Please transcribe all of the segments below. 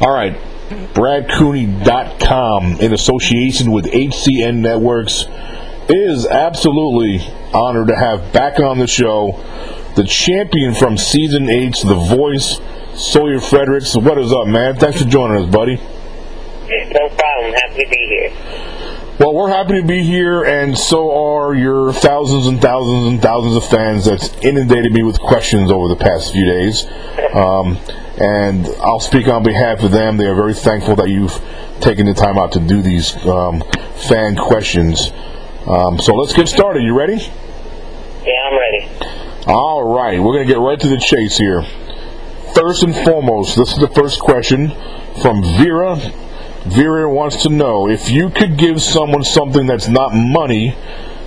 All right, BradCooney.com in association with HCN Networks is absolutely honored to have back on the show the champion from season eight, The Voice, Sawyer Fredericks. What is up, man? Thanks for joining us, buddy. No problem. Happy to be here. Well, we're happy to be here, and so are your thousands and thousands and thousands of fans that's inundated me with questions over the past few days. Um, and I'll speak on behalf of them. They are very thankful that you've taken the time out to do these um, fan questions. Um, so let's get started. You ready? Yeah, I'm ready. All right, we're going to get right to the chase here. First and foremost, this is the first question from Vera. Vera wants to know if you could give someone something that's not money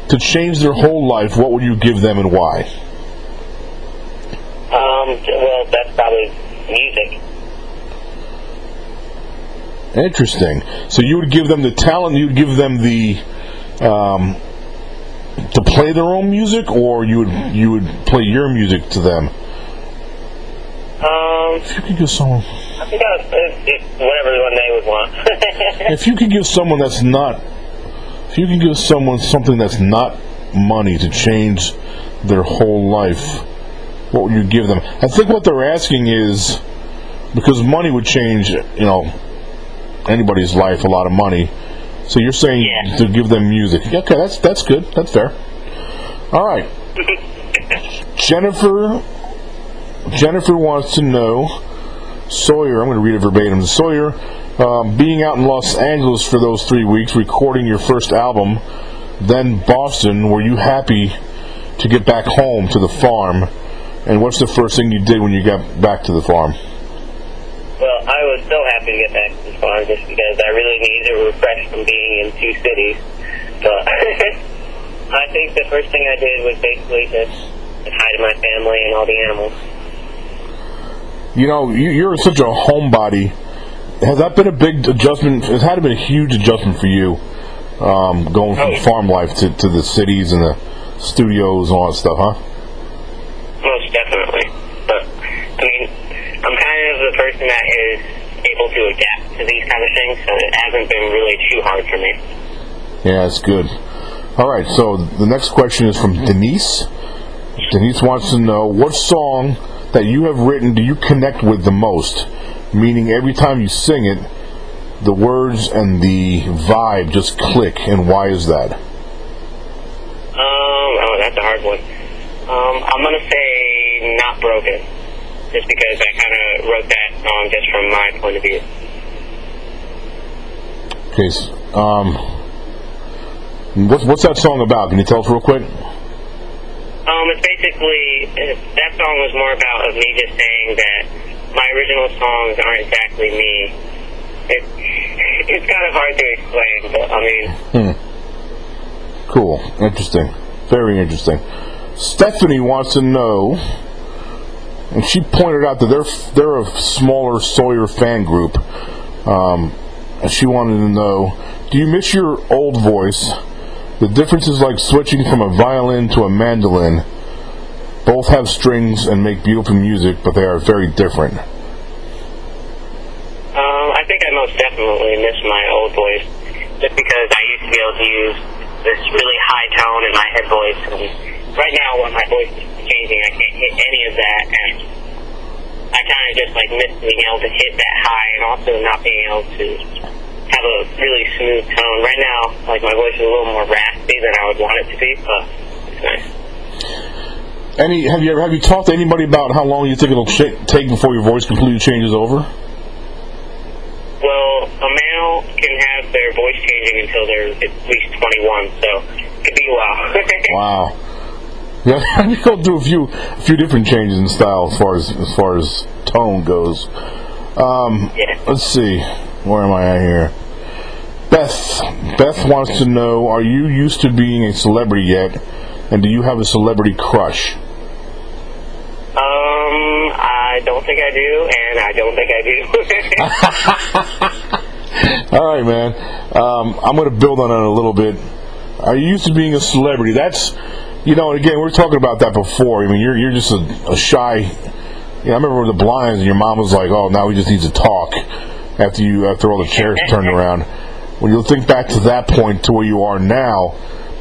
to change their whole life, what would you give them and why? Um, well, that's probably music. Interesting. So you would give them the talent, you would give them the um, to play their own music, or you would you would play your music to them. Um, If you could give someone, I think I was, it, it, whatever one they would want. if you could give someone that's not, if you could give someone something that's not money to change their whole life, what would you give them? I think what they're asking is because money would change, you know, anybody's life, a lot of money. So you're saying Yeah. to give them music. Okay, that's that's good. That's fair. All right. Jennifer Jennifer wants to know Sawyer, I'm going to read it verbatim. Sawyer, um, being out in Los Angeles for those three weeks, recording your first album, then Boston, were you happy to get back home to the farm? And what's the first thing you did when you got back to the farm? well, I was so happy to get back to the farm just because I really needed a refresh from being in two cities. But I think the first thing I did was basically just hi to my family and all the animals. You know, you, you're such a homebody. Has that been a big adjustment? It's had to be a huge adjustment for you, um, going from Oh. farm life to, to the cities and the studios and all that stuff, huh? Definitely. But, I mean, I'm kind of the person that is able to adapt to these kind of things, so it hasn't been really too hard for me. Yeah, that's good. All right, so the next question is from Denise. Denise wants to know what song that you have written do you connect with the most? Meaning, every time you sing it, the words and the vibe just click, and why is that? Um, oh, that's a hard one. Um, I'm gonna say not broken, just because I kind of wrote that song just from my point of view. Okay, um, what's what's that song about? Can you tell us real quick? Um, it's basically that song was more about of me just saying that my original songs aren't exactly me. It, it's kind of hard to explain, but I mean, Cool, interesting, very interesting. Stephanie wants to know, and she pointed out that they're they're a smaller Sawyer fan group, um, and she wanted to know, do you miss your old voice? The difference is like switching from a violin to a mandolin. Both have strings and make beautiful music, but they are very different. Um, I think I most definitely miss my old voice, just because I used to be able to use this really high tone in my head voice. And right now, when my voice is changing, I can't hit any of that, and I kind of just like miss being able to hit that high, and also not being able to have a really smooth tone. Right now, like my voice is a little more raspy than I would want it to be, but it's nice. Any have you ever have you talked to anybody about how long you think it'll ch- take before your voice completely changes over? Well, a male can have their voice changing until they're at least 21, so it could be a while. Wow. Yeah, you go through a few a few different changes in style as far as as far as tone goes. Um, let's see, where am I at here? Beth Beth wants to know: Are you used to being a celebrity yet, and do you have a celebrity crush? Um, I don't think I do, and I don't think I do. All right, man. Um, I'm going to build on it a little bit. Are you used to being a celebrity? That's, you know, and again, we were talking about that before. I mean, you're you're just a, a shy. You know, I remember with the blinds, and your mom was like, "Oh, now we just need to talk." after you after all the chairs turned around. When you think back to that point to where you are now,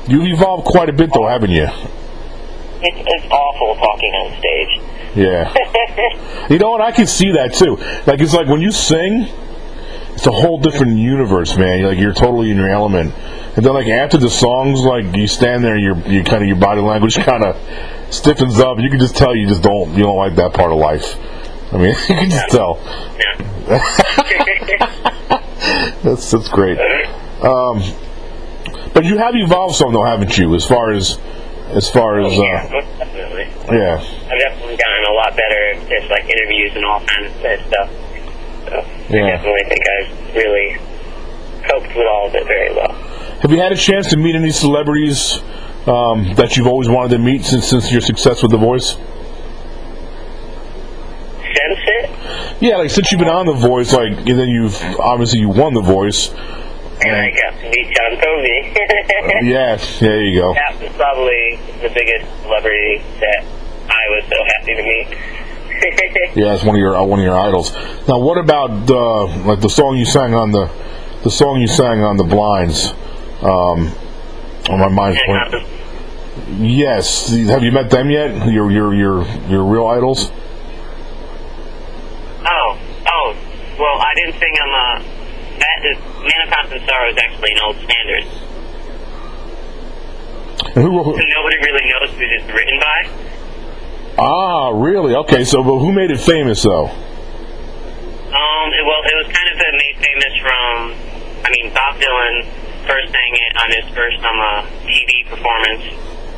you've evolved quite a bit, though, haven't you? It's, it's awful talking on stage. Yeah. you know what? I can see that too. Like it's like when you sing, it's a whole different universe, man. You're like you're totally in your element. And then like after the songs, like you stand there, and your you kind of your body language kind of stiffens up. You can just tell you just don't you don't like that part of life. I mean, you can just tell. that's that's great. Um, but you have evolved some though, haven't you? As far as as far as yeah, uh, definitely. yeah, I've definitely gotten a lot better at just like interviews and all kinds of stuff. So Yeah. I definitely think I've really coped with all of it very well. Have you had a chance to meet any celebrities um, that you've always wanted to meet since since your success with The Voice? Sense it? Yeah, like since you've been on The Voice, like and then you've obviously you won The Voice. And I got to meet John Fogerty. Yes, there you go. that was probably the biggest celebrity that I was so happy to meet. Yeah, it's one of your uh, one of your idols. Now, what about uh, like the song you sang on the the song you sang on the Blinds? Um, on my mind's point. Yes, have you met them yet? Your your your your real idols? oh, oh, well, I didn't sing on the. That is, Man of Constant Sorrow is actually an old standard. And who, who- So nobody really knows who it's written by. Ah, really? Okay, so but who made it famous though? Um, it, well, it was kind of made famous from, I mean, Bob Dylan first sang it on his first um, uh, TV performance.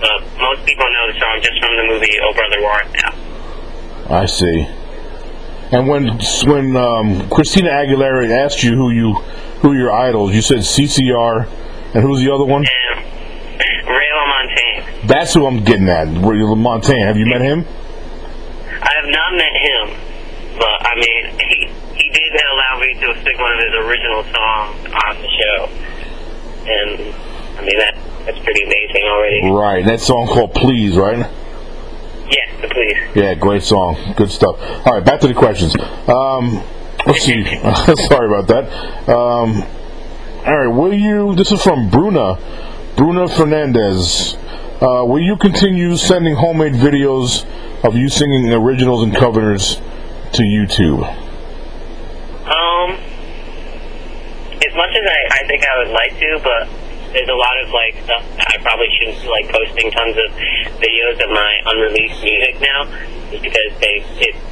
Uh, most people know the song just from the movie Oh Brother Where Art Thou. I see. And when when um, Christina Aguilera asked you who you who your idols, you said CCR, and who's the other one? And Ray LaMontagne. That's who I'm getting at. Ray Montaigne. Have you met him? I have not met him, but I mean, he he did allow me to sing one of his original songs on the show, and I mean that that's pretty amazing already. Right. That song called Please, right? Yes, the police. Yeah, great song. Good stuff. All right, back to the questions. Um, let's see. Sorry about that. Um, all right, will you? This is from Bruna, Bruna Fernandez. Uh, will you continue sending homemade videos of you singing originals and covers to YouTube? Um, as much as I, I think I would like to, but there's a lot of like stuff I probably shouldn't be like posting tons of videos of my unreleased music now, just because they it's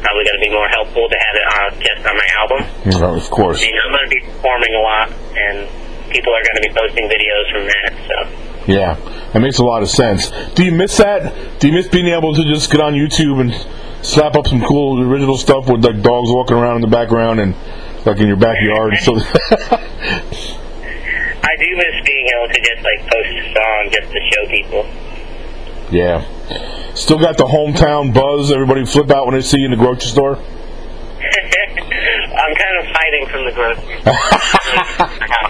probably going to be more helpful to have it on just on my album. Yeah, of course. I mean, I'm going to be performing a lot, and people are going to be posting videos from that. So Yeah, that makes a lot of sense. Do you miss that? Do you miss being able to just get on YouTube and slap up some cool original stuff with like dogs walking around in the background and like in your backyard? So I do miss being able to just like post a song just to show people. yeah, still got the hometown buzz. Everybody flip out when they see you in the grocery store. I'm kind of hiding from the grocery.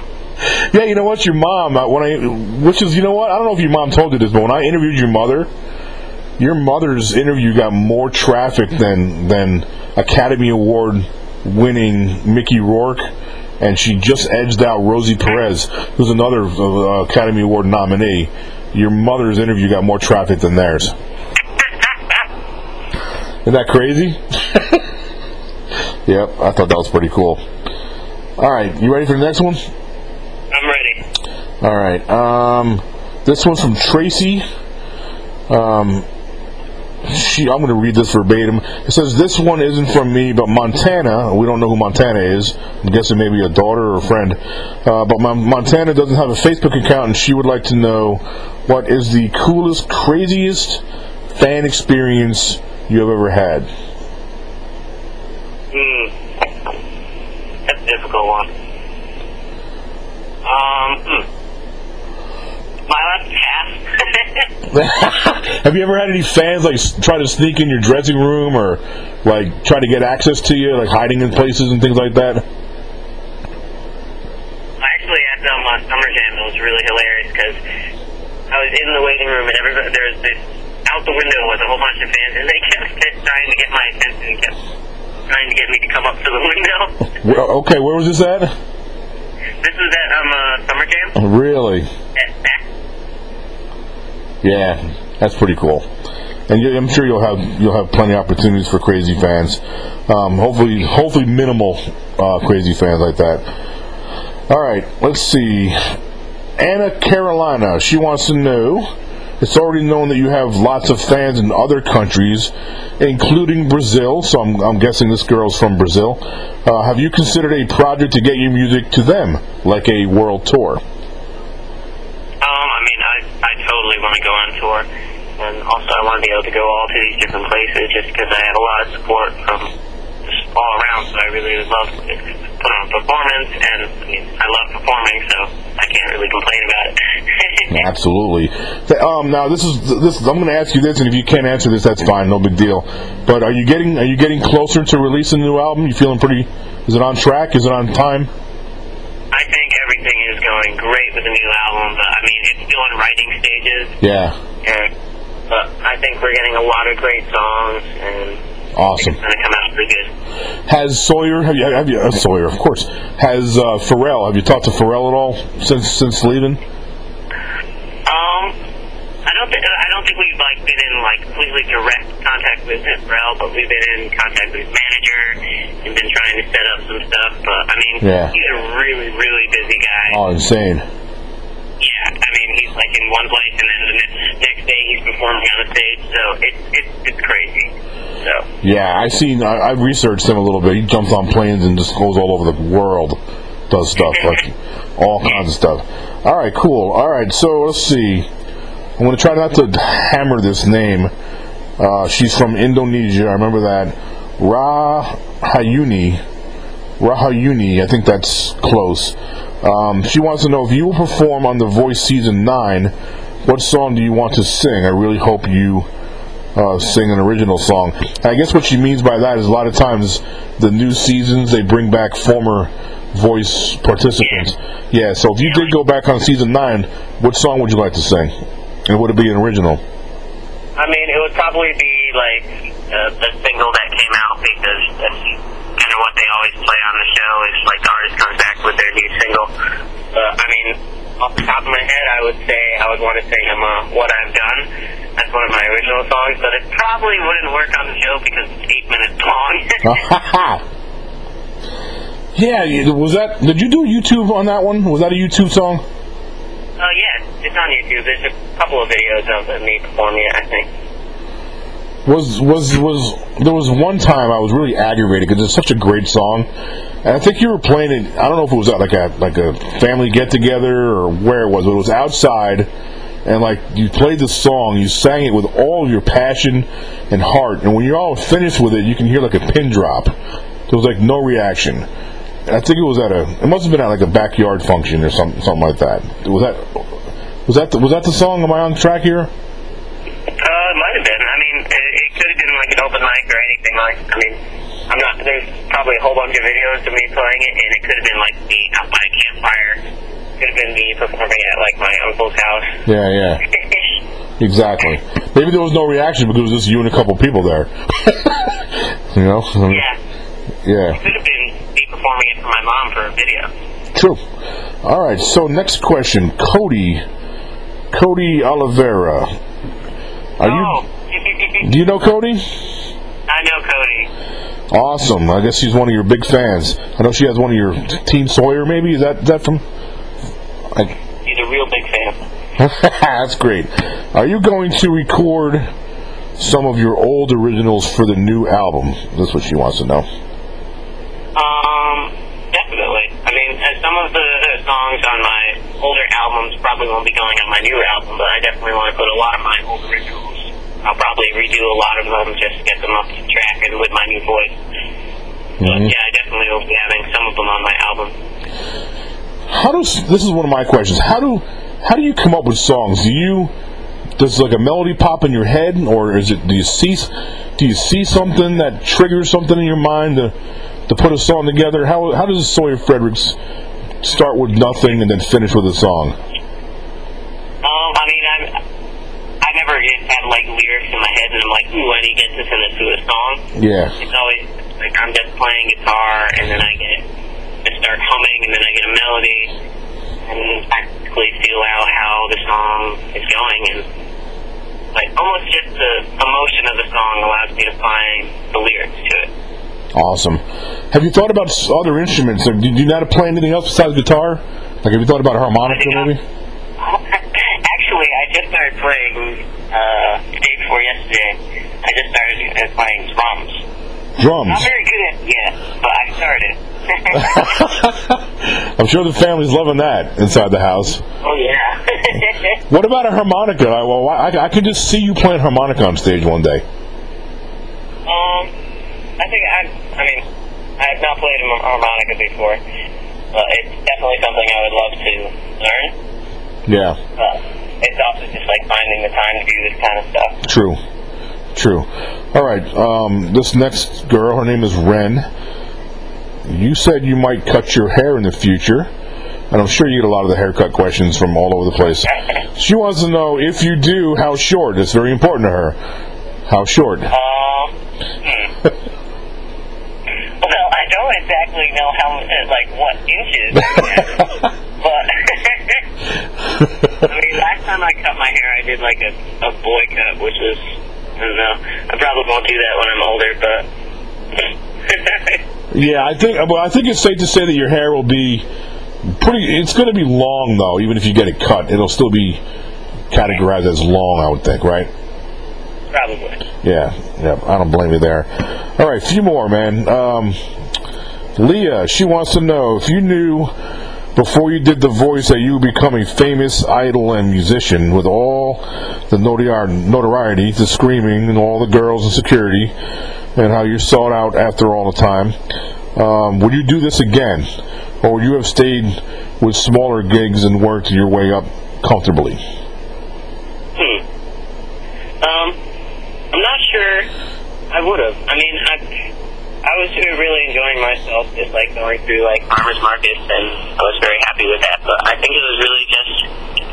Yeah, you know what? Your mom, uh, when I, which is, you know what? I don't know if your mom told you this, but when I interviewed your mother, your mother's interview got more traffic than than Academy Award winning Mickey Rourke, and she just edged out Rosie Perez, who's another uh, Academy Award nominee. Your mother's interview got more traffic than theirs. Isn't that crazy? yep, I thought that was pretty cool. All right, you ready for the next one? All right. Um, this one's from Tracy. Um, she, I'm going to read this verbatim. It says, "This one isn't from me, but Montana. We don't know who Montana is. I'm guessing maybe a daughter or a friend. Uh, but Mon- Montana doesn't have a Facebook account, and she would like to know what is the coolest, craziest fan experience you have ever had." Hmm. That's a difficult one. Um, hmm. My last pass. have you ever had any fans like try to sneak in your dressing room or like try to get access to you, like hiding in places and things like that? I actually, at um, uh, Summer Jam, it was really hilarious because I was in the waiting room and everybody there was this out the window was a whole bunch of fans and they kept trying to get my attention and kept trying to get me to come up to the window. Well, okay, where was this at? This is at um uh, summer camp. Really? Yeah, that's pretty cool. And I'm sure you'll have you'll have plenty of opportunities for crazy fans. Um, hopefully, hopefully minimal uh, crazy fans like that. All right, let's see. Anna Carolina, she wants to know. It's already known that you have lots of fans in other countries, including Brazil. So I'm, I'm guessing this girl's from Brazil. Uh, have you considered a project to get your music to them, like a world tour? Um, I mean, I I totally want to go on tour, and also I want to be able to go all to these different places just because I have a lot of support from just all around. So I really love to put on performance, and I mean, I love performing, so I can't really complain about it. Absolutely. Um, now this is this. I'm going to ask you this, and if you can't answer this, that's fine, no big deal. But are you getting are you getting closer to releasing the new album? You feeling pretty? Is it on track? Is it on time? Everything is going great with the new album, but I mean, it's still in writing stages, Yeah. and but I think we're getting a lot of great songs, and Awesome. it's going to come out pretty good. Has Sawyer? Have you? Have you? Uh, Sawyer, of course. Has uh, Pharrell? Have you talked to Pharrell at all since since leaving? Um, I don't think I don't think we've like been in like completely direct contact with Pharrell, but we've been in contact with his manager trying to set up some stuff. But I mean, Yeah. he's a really really busy guy. Oh, insane. Yeah, I mean he's like in one place and then the next, next day he's performing on the stage, so it's it's it's crazy. So Yeah, I seen. I, I researched him a little bit. He jumps on planes and just goes all over the world, does stuff like all kinds of stuff. All right, cool. All right, so let's see. I'm going to try not to hammer this name. Uh, she's from Indonesia. I remember that. Rahayuni. Rahayuni. I think that's close. Um, she wants to know if you will perform on The Voice season nine. What song do you want to sing? I really hope you uh, sing an original song. I guess what she means by that is a lot of times the new seasons they bring back former voice participants. Yeah, so if you did go back on season nine, what song would you like to sing? And would it be an original? I mean, it would probably be like uh, the single that came out because that's kind of what they always play on the show. Is like the artist comes back with their new single. But I mean, off the top of my head, I would say I would want to sing them uh, "What I've Done." That's one of my original songs, but it probably wouldn't work on the show because it's eight minutes long. yeah, was that? Did you do YouTube on that one? Was that a YouTube song? Oh yeah, it's on YouTube. There's a couple of videos of me performing it. I think. Was was was there was one time I was really aggravated because it's such a great song, and I think you were playing it. I don't know if it was at like a like a family get together or where it was, but it was outside, and like you played the song, you sang it with all your passion and heart, and when you're all finished with it, you can hear like a pin drop. There was like no reaction. And I think it was at a. It must have been at like a backyard function or something something like that. Was that was that the, was that the song? Am I on track here? Uh, it might have been. I mean, it, it could have been like an open mic or anything like. I mean, I'm not. There's probably a whole bunch of videos of me playing it, and it could have been like me out by a campfire. Could have been me performing at like my uncle's house. Yeah, yeah. Exactly. Maybe there was no reaction because it was just you and a couple people there. you know? yeah, Yeah. could have been me performing it for my mom for a video. True. All right. So next question, Cody. Cody Oliveira. Are oh, you? Do you know Cody? I know Cody. Awesome. I guess she's one of your big fans. I know she has one of your Team Sawyer. Maybe is that is that from? I, He's a real big fan. That's great. Are you going to record some of your old originals for the new album? That's what she wants to know. Um, definitely. I mean, uh, some of the songs on my older albums probably won't be going on my new album, but I definitely want to put a lot of my old originals. I'll probably redo a lot of them just to get them up to track and with my new voice. But Mhm. yeah, I definitely will be having some of them on my album. How does this is one of my questions? How do how do you come up with songs? Do you does like a melody pop in your head, or is it do you see do you see something that triggers something in your mind to to put a song together? How how does Sawyer Fredericks start with nothing and then finish with a song? Um, I mean, I'm, I just had like lyrics in my head and I'm like, ooh, I need to get this into a song. Yeah, It's always like I'm just playing guitar and then I get I start humming and then I get a melody and practically feel out how the song is going and like almost just the emotion of the song allows me to find the lyrics to it. Awesome. Have you thought about other instruments? Or Do you not play anything else besides guitar? Like, have you thought about a harmonica, maybe? Actually, I just started playing uh, the day before yesterday. I just started uh, playing drums. Drums. Not very good at yeah, but I started. I'm sure the family's loving that inside the house. oh yeah. What about a harmonica? I, well, I, I could just see you playing harmonica on stage one day. um, I think I. I mean, I have not played a harmonica before, but it's definitely something I would love to learn. Yeah, But it's also just like finding the time to do this kind of stuff. true. True. All right. Um, this next girl, her name is Ren. You said you might cut your hair in the future, and I'm sure you get a lot of the haircut questions from all over the place. She wants to know if you do, how short. It's very important to her. How short? Um, hmm. well, I don't exactly know how, uh, like, what inches, but I mean, time I cut my hair, I did like a, a boy cut, which was, I don't know. I probably won't do that when I'm older, but. Yeah, I think. Well, I think it's safe to say that your hair will be pretty. It's going to be long, though. Even if you get it cut, it'll still be categorized as long. I would think, right? Probably. Yeah, yeah. I don't blame you there. All right, a few more, man. Um, Leah, she wants to know if you knew before you did the voice that you would become a famous idol and musician with all the notoriety, the screaming, and all the girls and security, and how you're sought out after all the time. Um, would you do this again, or would you have stayed with smaller gigs and worked your way up comfortably? Hmm. Um, I'm not sure I would have. I mean, I, I was really enjoying myself, just like going through like farmers markets, and I was very happy with that. But I think it was really just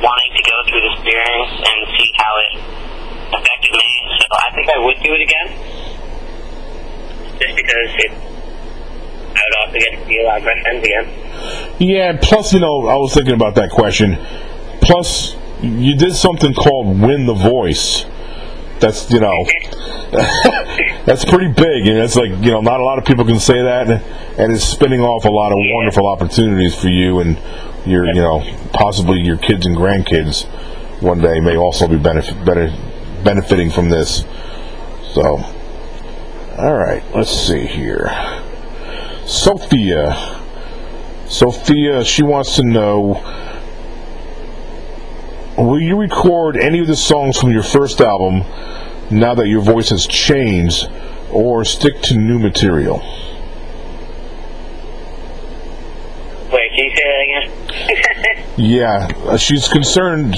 wanting to go through the experience and see how it affected me. So I think I would do it again, just because it. I would also get to see a lot of my friends again. Yeah, plus, you know, I was thinking about that question. Plus, you did something called Win the Voice. That's, you know, that's pretty big. And it's like, you know, not a lot of people can say that. And, and it's spinning off a lot of wonderful opportunities for you and your, you know, possibly your kids and grandkids one day may also be benefit, better, benefiting from this. So, all right, let's see here. Sophia. Sophia, she wants to know Will you record any of the songs from your first album now that your voice has changed, or stick to new material? Wait, can you say that again? Yeah, uh, she's concerned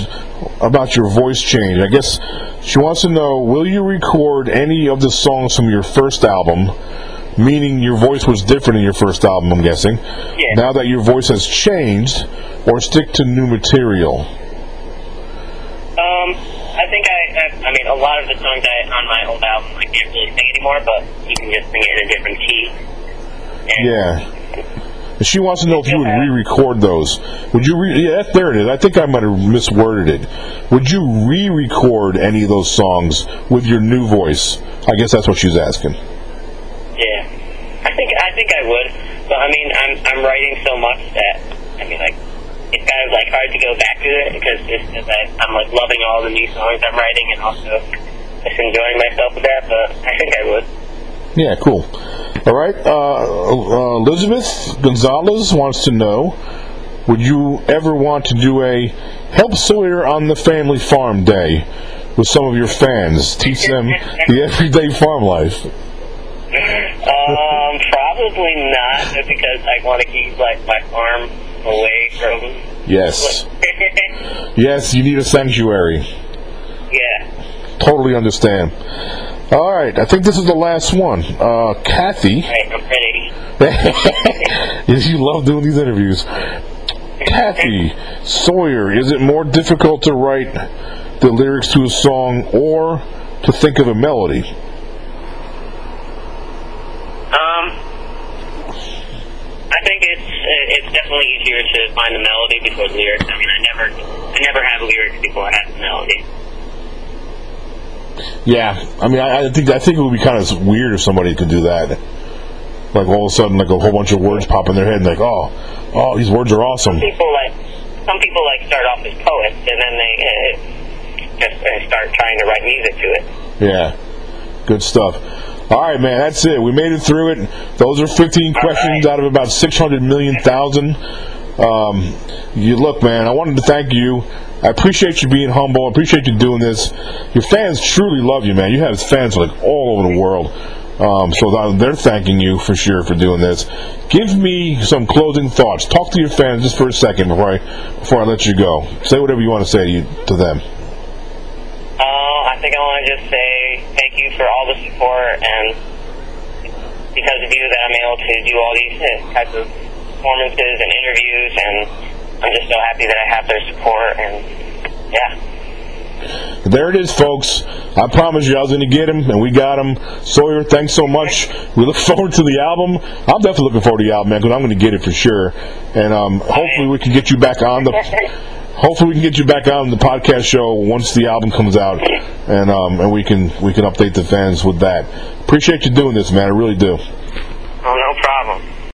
about your voice change. I guess she wants to know Will you record any of the songs from your first album? Meaning your voice was different in your first album, I'm guessing. Yeah. Now that your voice has changed, or stick to new material? I think I, I, I mean, a lot of the songs I, on my old album I can't really sing anymore, but you can just sing it in a different key. And Yeah. She wants to know if you would re-record those. Would you? Re- yeah, there it is. I think I might have misworded it. Would you re-record any of those songs with your new voice? I guess that's what she's asking. Yeah, I think I think I would, but I mean, I'm I'm writing so much that I mean, like, it's kind of like hard to go back to it because just because I, I'm like loving all the new songs I'm writing and also just enjoying myself with that. But I think I would. Yeah, cool. All right. Uh, uh, Elizabeth Gonzalez wants to know: Would you ever want to do a help Sawyer on the family farm day with some of your fans? Teach them the everyday farm life. Um, probably not, because I want to keep like my farm Yes. Yes, you need a sanctuary. yeah. Totally understand. All right, I think this is the last one. Uh, Kathy, Right, I'm ready. yes, you love doing these interviews. Kathy Sawyer, is it more difficult to write the lyrics to a song or to think of a melody? Um, think it's definitely easier to find the melody before the lyrics. I mean, I never I never have lyrics before I have the melody. Yeah, I mean, I, I think I think it would be kind of weird if somebody could do that. Like all of a sudden, like a whole bunch of words pop in their head, and like, oh, oh, these words are awesome. Some People like some people like start off as poets, and then they uh, just uh, start trying to write music to it. Yeah, good stuff. All right, man, that's it. We made it through it. Those are 15 questions right. out of about 600 million thousand. Um, you look, man. I wanted to thank you. I appreciate you being humble. I appreciate you doing this. Your fans truly love you, man. You have fans like all over the world. Um, so they're thanking you for sure for doing this. Give me some closing thoughts. Talk to your fans just for a second before I before I let you go. Say whatever you want to say to, you, to them. Uh, I think I want to just say thank you for all the support, and because of you, that I'm able to do all these types of performances and interviews, and I'm just so happy that I have their support, and yeah. There it is, folks. I promised you I was going to get him, and we got him. Sawyer, thanks so much. We look forward to the album. I'm definitely looking forward to the album, man, because I'm going to get it for sure. And um, hopefully we can get you back on the. Hopefully we can get you back on the podcast show once the album comes out, and um, and we can we can update the fans with that. Appreciate you doing this, man. I really do.